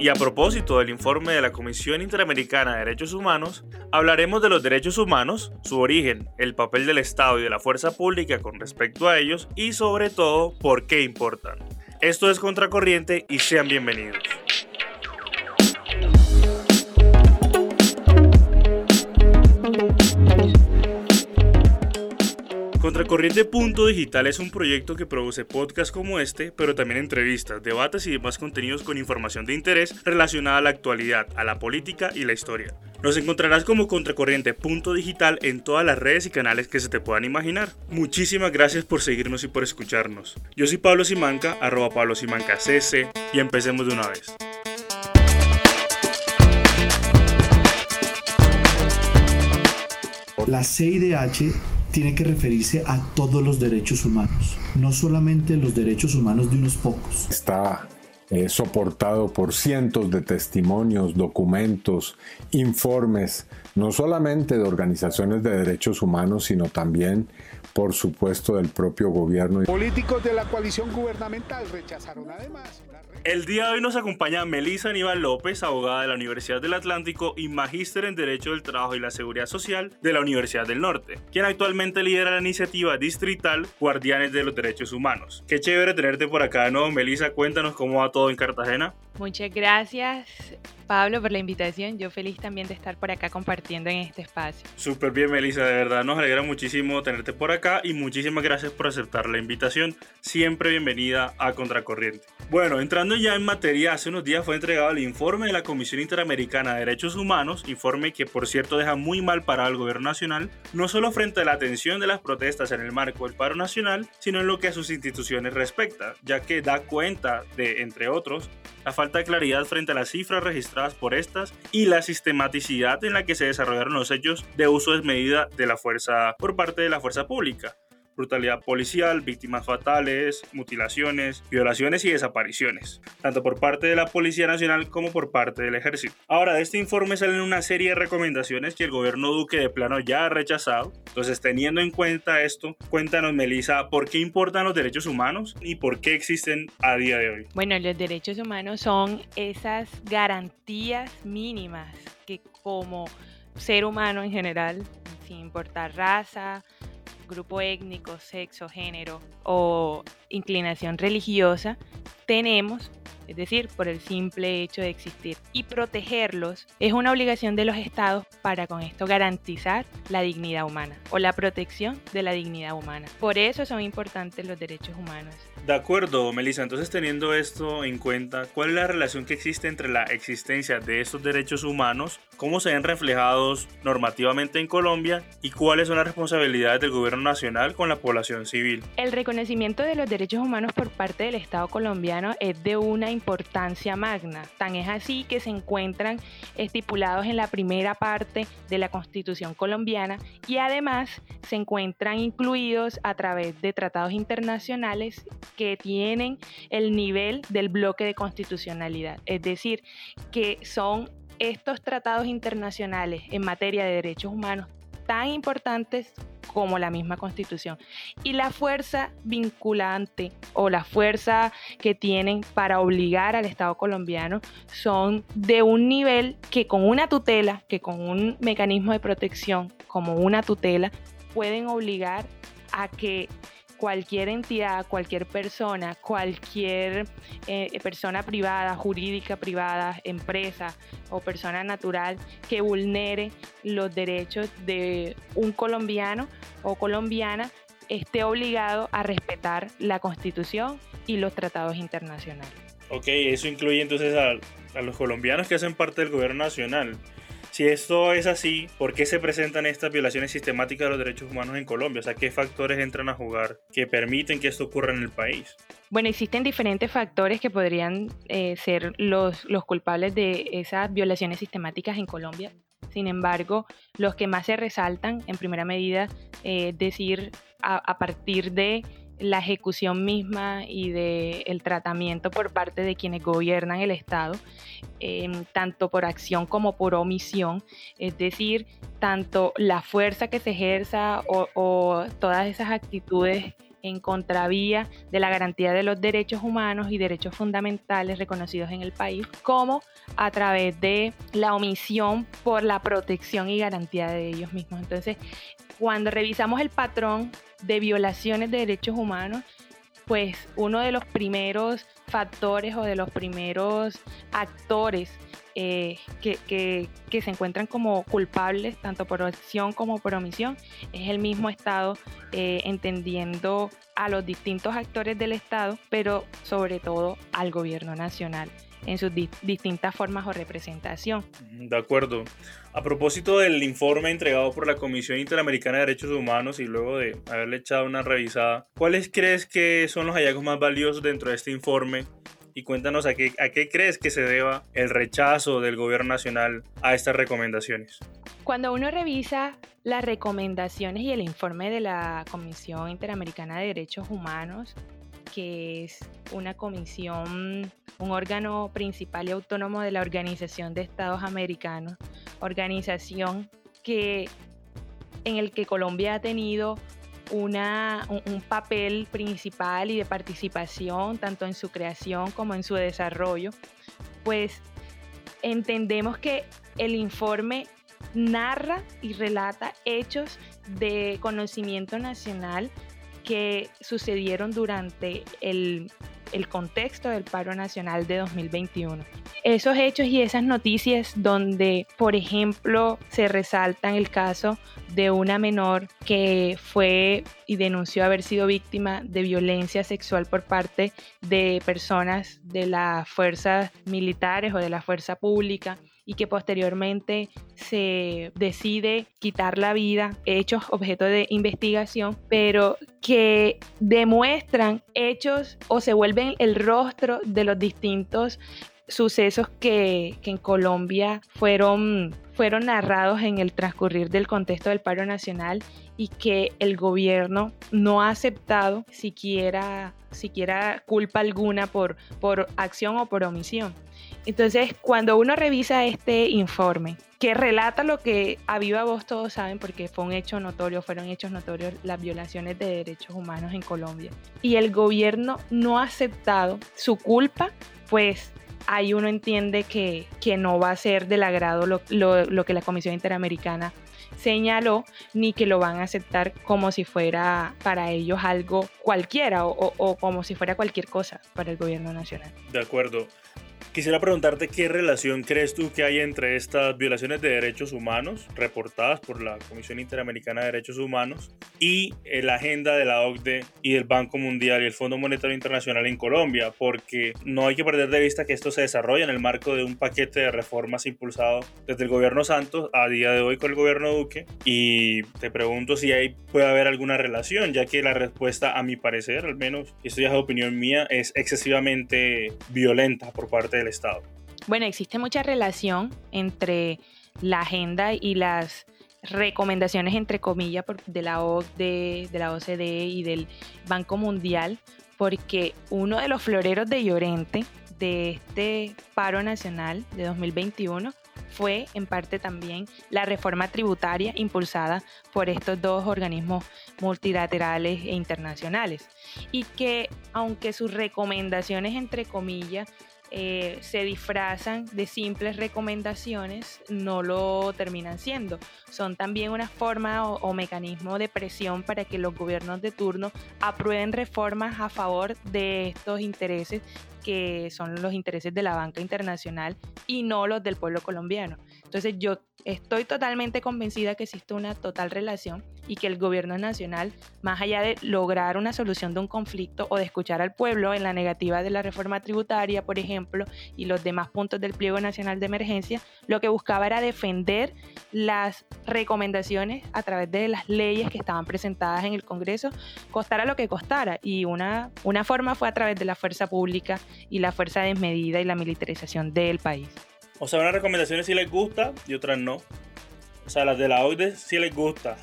Y a propósito del informe de la Comisión Interamericana de Derechos Humanos, hablaremos de los derechos humanos, su origen, el papel del Estado y de la fuerza pública con respecto a ellos y sobre todo por qué importan. Esto es Contracorriente y sean bienvenidos. Contracorriente Punto Digital es un proyecto que produce podcasts como este, pero también entrevistas, debates y demás contenidos con información de interés relacionada a la actualidad, a la política y la historia. Nos encontrarás como Contracorriente Punto Digital en todas las redes y canales que se te puedan imaginar. Muchísimas gracias por seguirnos y por escucharnos. Yo soy Pablo Simanca, arroba Pablo Simanca CC, y empecemos de una vez. La CIDH tiene que referirse a todos los derechos humanos, no solamente los derechos humanos de unos pocos. Está eh, soportado por cientos de testimonios, documentos, informes, no solamente de organizaciones de derechos humanos, sino también, por supuesto, del propio gobierno. Políticos de la coalición gubernamental rechazaron además el día de hoy nos acompaña Melisa Aníbal López, abogada de la Universidad del Atlántico y magíster en Derecho del Trabajo y la Seguridad Social de la Universidad del Norte, quien actualmente lidera la iniciativa distrital Guardianes de los Derechos Humanos. Qué chévere tenerte por acá, ¿no? Melisa, cuéntanos cómo va todo en Cartagena. Muchas gracias, Pablo, por la invitación. Yo feliz también de estar por acá compartiendo en este espacio. Súper bien, Melissa, de verdad nos alegra muchísimo tenerte por acá y muchísimas gracias por aceptar la invitación. Siempre bienvenida a Contracorriente. Bueno, entrando ya en materia, hace unos días fue entregado el informe de la Comisión Interamericana de Derechos Humanos, informe que por cierto deja muy mal parado al gobierno nacional, no solo frente a la atención de las protestas en el marco del paro nacional, sino en lo que a sus instituciones respecta, ya que da cuenta de, entre otros, la falta de claridad frente a las cifras registradas por estas y la sistematicidad en la que se desarrollaron los hechos de uso desmedida de la fuerza por parte de la fuerza pública brutalidad policial, víctimas fatales, mutilaciones, violaciones y desapariciones, tanto por parte de la Policía Nacional como por parte del Ejército. Ahora, de este informe salen una serie de recomendaciones que el gobierno Duque de plano ya ha rechazado. Entonces, teniendo en cuenta esto, cuéntanos, Melissa, ¿por qué importan los derechos humanos y por qué existen a día de hoy? Bueno, los derechos humanos son esas garantías mínimas que como ser humano en general, sin importar raza, grupo étnico, sexo, género o inclinación religiosa, tenemos, es decir, por el simple hecho de existir. Y protegerlos es una obligación de los estados para con esto garantizar la dignidad humana o la protección de la dignidad humana. Por eso son importantes los derechos humanos. De acuerdo, Melissa. Entonces, teniendo esto en cuenta, ¿cuál es la relación que existe entre la existencia de estos derechos humanos, cómo se ven reflejados normativamente en Colombia y cuáles son las responsabilidades del gobierno nacional con la población civil? El reconocimiento de los derechos humanos por parte del Estado colombiano es de una importancia magna. Tan es así que se encuentran estipulados en la primera parte de la Constitución colombiana y además se encuentran incluidos a través de tratados internacionales que tienen el nivel del bloque de constitucionalidad, es decir, que son estos tratados internacionales en materia de derechos humanos tan importantes como la misma constitución. Y la fuerza vinculante o la fuerza que tienen para obligar al Estado colombiano son de un nivel que con una tutela, que con un mecanismo de protección como una tutela, pueden obligar a que cualquier entidad, cualquier persona, cualquier eh, persona privada, jurídica privada, empresa o persona natural que vulnere los derechos de un colombiano o colombiana esté obligado a respetar la constitución y los tratados internacionales. Ok, eso incluye entonces a, a los colombianos que hacen parte del gobierno nacional. Si esto es así, ¿por qué se presentan estas violaciones sistemáticas de los derechos humanos en Colombia? O sea, ¿qué factores entran a jugar que permiten que esto ocurra en el país? Bueno, existen diferentes factores que podrían eh, ser los, los culpables de esas violaciones sistemáticas en Colombia. Sin embargo, los que más se resaltan en primera medida, es decir, a partir de la ejecución misma y del el tratamiento por parte de quienes gobiernan el Estado, em, tanto por acción como por omisión, es decir, tanto la fuerza que se ejerza o, todas esas actitudes en contravía de la garantía de los derechos humanos y derechos fundamentales reconocidos en el país, como a través de la omisión por la protección y garantía de ellos mismos. Entonces, cuando revisamos el patrón de violaciones de derechos humanos, pues uno de los primeros factores o de los primeros actores eh, que, se encuentran como culpables, tanto por acción como por omisión, es el mismo Estado eh, entendiendo a los distintos actores del Estado, pero sobre todo al gobierno nacional en sus distintas formas o representación. De acuerdo. A propósito del informe entregado por la Comisión Interamericana de Derechos Humanos y luego de haberle echado una revisada, ¿cuáles crees que son los hallazgos más valiosos dentro de este informe y cuéntanos a qué, a qué crees que se deba el rechazo del gobierno nacional a estas recomendaciones. Cuando uno revisa las recomendaciones y el informe de la Comisión Interamericana de Derechos Humanos, que es una comisión, un órgano principal y autónomo de la Organización de Estados Americanos, organización que en el que Colombia ha tenido una, un, papel principal y de participación tanto en su creación como en su desarrollo, pues entendemos que el informe narra y relata hechos de conocimiento nacional que sucedieron durante el, el contexto del paro nacional de 2021 esos hechos y esas noticias donde, por ejemplo, se resalta el caso de una menor que fue y denunció haber sido víctima de violencia sexual por parte de personas de las fuerzas militares o de la fuerza pública y que posteriormente se decide quitar la vida, hechos objeto de investigación, pero que demuestran hechos o se vuelven el rostro de los distintos sucesos que, en Colombia fueron, fueron narrados en el transcurrir del contexto del paro nacional y que el gobierno no ha aceptado siquiera, siquiera culpa alguna por, por acción o por omisión. Entonces, cuando uno revisa este informe, que relata lo que a viva voz todos saben, porque fue un hecho notorio, fueron hechos notorios las violaciones de derechos humanos en Colombia, y el gobierno no ha aceptado su culpa, pues ahí uno entiende que, no va a ser del agrado lo, que la Comisión Interamericana señaló, ni que lo van a aceptar como si fuera para ellos algo cualquiera o, o como si fuera cualquier cosa para el gobierno nacional. De acuerdo. Quisiera preguntarte qué relación crees tú que hay entre estas violaciones de derechos humanos reportadas por la Comisión Interamericana de Derechos Humanos y la agenda de la OCDE y del Banco Mundial y el Fondo Monetario Internacional en Colombia, porque no hay que perder de vista que esto se desarrolla en el marco de un paquete de reformas impulsado desde el gobierno Santos a día de hoy con el gobierno Duque. Y te pregunto si ahí puede haber alguna relación, ya que la respuesta a mi parecer, al menos, esto ya es opinión mía, es excesivamente violenta por parte de Estado? Bueno, existe mucha relación entre la agenda y las recomendaciones, entre comillas, de la OCDE, de la OCDE y del Banco Mundial, porque uno de los floreros de Llorente de este paro nacional de 2021 fue en parte también la reforma tributaria impulsada por estos dos organismos multilaterales e internacionales y que aunque sus recomendaciones entre comillas eh, se disfrazan de simples recomendaciones, no lo terminan siendo. Son también una forma o, o, mecanismo de presión para que los gobiernos de turno aprueben reformas a favor de estos intereses que son los intereses de la banca internacional y no los del pueblo colombiano. Entonces yo estoy totalmente convencida que existe una total relación y que el gobierno nacional, más allá de lograr una solución de un conflicto o de escuchar al pueblo en la negativa de la reforma tributaria, por ejemplo, y los demás puntos del pliego nacional de emergencia, lo que buscaba era defender las recomendaciones a través de las leyes que estaban presentadas en el Congreso, costara lo que costara. Y una, una forma fue a través de la fuerza pública y la fuerza desmedida y la militarización del país. O sea, unas recomendaciones sí les gusta y otras no. O sea, las de la OCDE sí les gusta.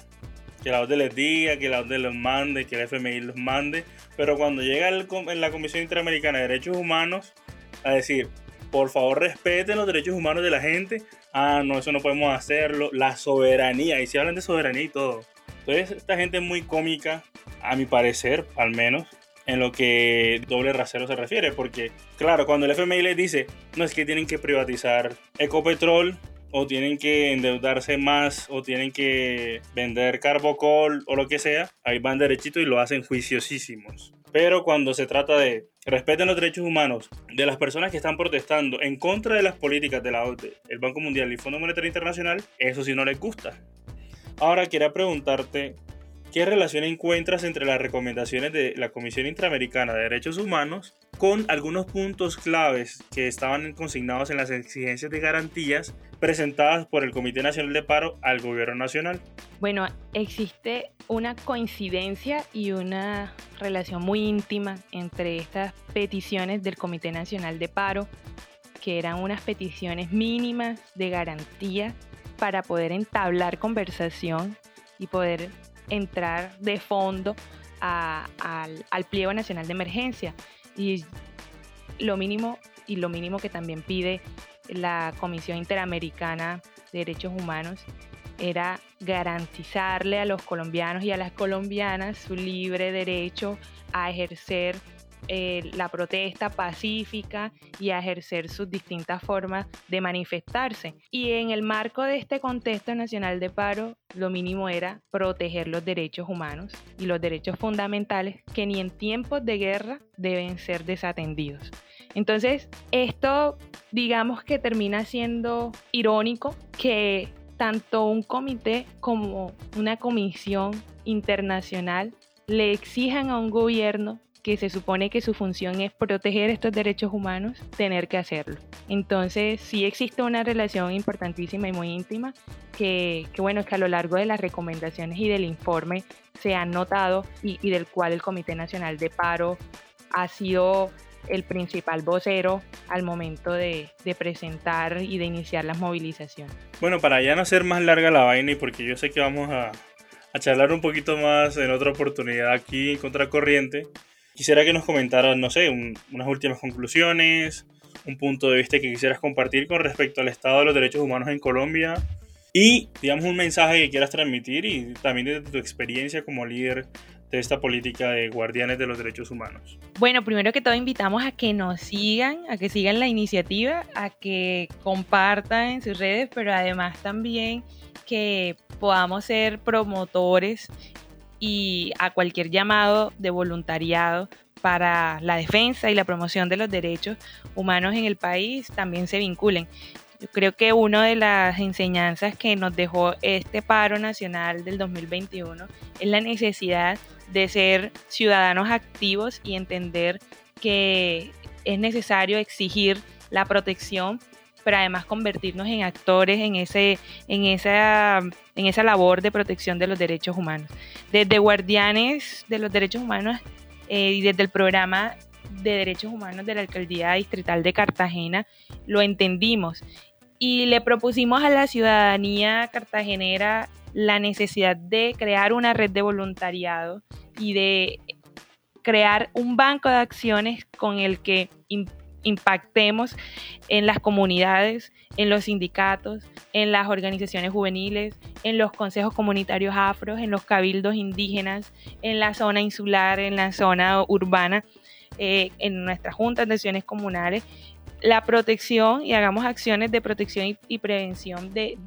Que la OCDE les diga, que la OCDE los mande, que el FMI los mande. Pero cuando llega en la Comisión Interamericana de Derechos Humanos a decir, por favor respeten los derechos humanos de la gente. Ah, no, eso no podemos hacerlo. La soberanía. Y si hablan de soberanía y todo. Entonces, esta gente es muy cómica a mi parecer, al menos, en lo que doble rasero se refiere, porque claro, cuando el FMI les dice, no es que tienen que privatizar Ecopetrol o tienen que endeudarse más o tienen que vender Carbocol o lo que sea, ahí van derechito y lo hacen juiciosísimos. Pero cuando se trata de respeten los derechos humanos de las personas que están protestando en contra de las políticas de la OTE, el Banco Mundial y el Fondo Monetario Internacional, eso sí no les gusta. Ahora quería preguntarte ¿Qué relación encuentras entre las recomendaciones de la Comisión Interamericana de Derechos Humanos con algunos puntos claves que estaban consignados en las exigencias de garantías presentadas por el Comité Nacional de Paro al Gobierno Nacional? Bueno, existe una coincidencia y una relación muy íntima entre estas peticiones del Comité Nacional de Paro, que eran unas peticiones mínimas de garantía para poder entablar conversación y poder entrar de fondo al, al pliego nacional de emergencia. Y lo mínimo, y lo mínimo que también pide la Comisión Interamericana de Derechos Humanos era garantizarle a los colombianos y a las colombianas su libre derecho a ejercer eh, la protesta pacífica y a ejercer sus distintas formas de manifestarse. Y en el marco de este contexto nacional de paro, lo mínimo era proteger los derechos humanos y los derechos fundamentales que ni en tiempos de guerra deben ser desatendidos. Entonces, esto digamos que termina siendo irónico que tanto un comité como una comisión internacional le exijan a un gobierno que se supone que su función es proteger estos derechos humanos, tener que hacerlo. Entonces, sí existe una relación importantísima y muy íntima que, que bueno, que a lo largo de las recomendaciones y del informe se han notado y, del cual el Comité Nacional de Paro ha sido el principal vocero al momento de, de, presentar y de iniciar las movilizaciones. Bueno, para ya no hacer más larga la vaina y porque yo sé que vamos a, a charlar un poquito más en otra oportunidad aquí en Contracorriente, Quisiera que nos comentaras, no sé, unas últimas conclusiones, un punto de vista que quisieras compartir con respecto al estado de los derechos humanos en Colombia y, digamos, un mensaje que quieras transmitir y también de tu experiencia como líder de esta política de guardianes de los derechos humanos? Bueno, primero que todo invitamos a que nos sigan, a que sigan la iniciativa, a que compartan en sus redes, pero además también que podamos ser promotores y a cualquier llamado de voluntariado para la defensa y la promoción de los derechos humanos en el país también se vinculen. Yo creo que una de las enseñanzas que nos dejó este paro nacional del 2021 es la necesidad de ser ciudadanos activos y entender que es necesario exigir la protección pero además convertirnos en actores en, ese, en, esa, en esa labor de protección de los derechos humanos. Desde Guardianes de los Derechos Humanos eh, y desde el programa de Derechos Humanos de la Alcaldía Distrital de Cartagena, lo entendimos y le propusimos a la ciudadanía cartagenera la necesidad de crear una red de voluntariado y de crear un banco de acciones con el que impactemos en las comunidades, en los sindicatos, en las organizaciones juveniles, en los consejos comunitarios afros, en los cabildos indígenas, en la zona insular, en la zona urbana, eh, en nuestras juntas de acciones comunales, la protección y hagamos acciones de protección y, prevención de,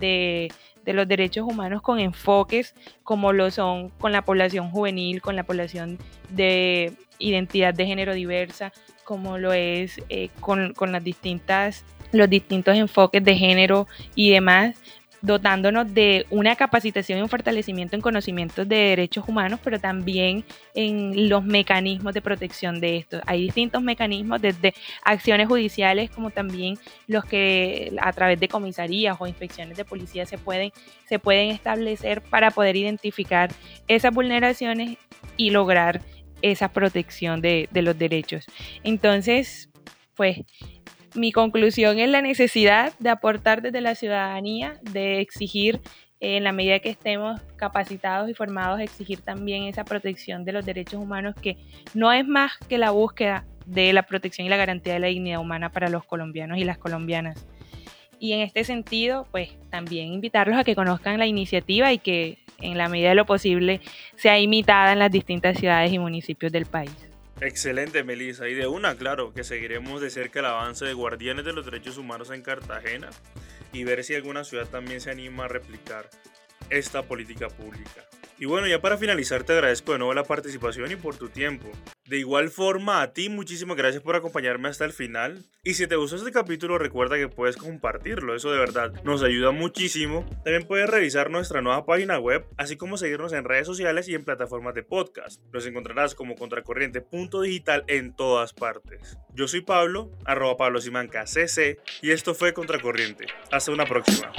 de los derechos humanos con enfoques como lo son con la población juvenil, con la población de identidad de género diversa, como lo es eh, con, las distintas, los distintos enfoques de género y demás, dotándonos de una capacitación y un fortalecimiento en conocimientos de derechos humanos, pero también en los mecanismos de protección de estos. Hay distintos mecanismos, desde acciones judiciales como también los que a través de comisarías o inspecciones de policía se pueden, se pueden establecer para poder identificar esas vulneraciones y lograr esa protección de, los derechos. Entonces, pues mi conclusión es la necesidad de aportar desde la ciudadanía, de exigir en la medida que estemos capacitados y formados, exigir también esa protección de los derechos humanos que no es más que la búsqueda de la protección y la garantía de la dignidad humana para los colombianos y las colombianas. Y en este sentido, pues también invitarlos a que conozcan la iniciativa y que en la medida de lo posible sea imitada en las distintas ciudades y municipios del país. Excelente, Melissa. Y de una, claro, que seguiremos de cerca el avance de Guardianes de los Derechos Humanos en Cartagena y ver si alguna ciudad también se anima a replicar esta política pública. Y bueno, ya para finalizar te agradezco de nuevo la participación y por tu tiempo. De igual forma a ti muchísimas gracias por acompañarme hasta el final. Y si te gustó este capítulo recuerda que puedes compartirlo, eso de verdad nos ayuda muchísimo. También puedes revisar nuestra nueva página web, así como seguirnos en redes sociales y en plataformas de podcast. Los encontrarás como contracorriente.digital en todas partes. Yo soy Pablo, arroba Pablo Simanca CC, y esto fue Contracorriente. Hasta una próxima.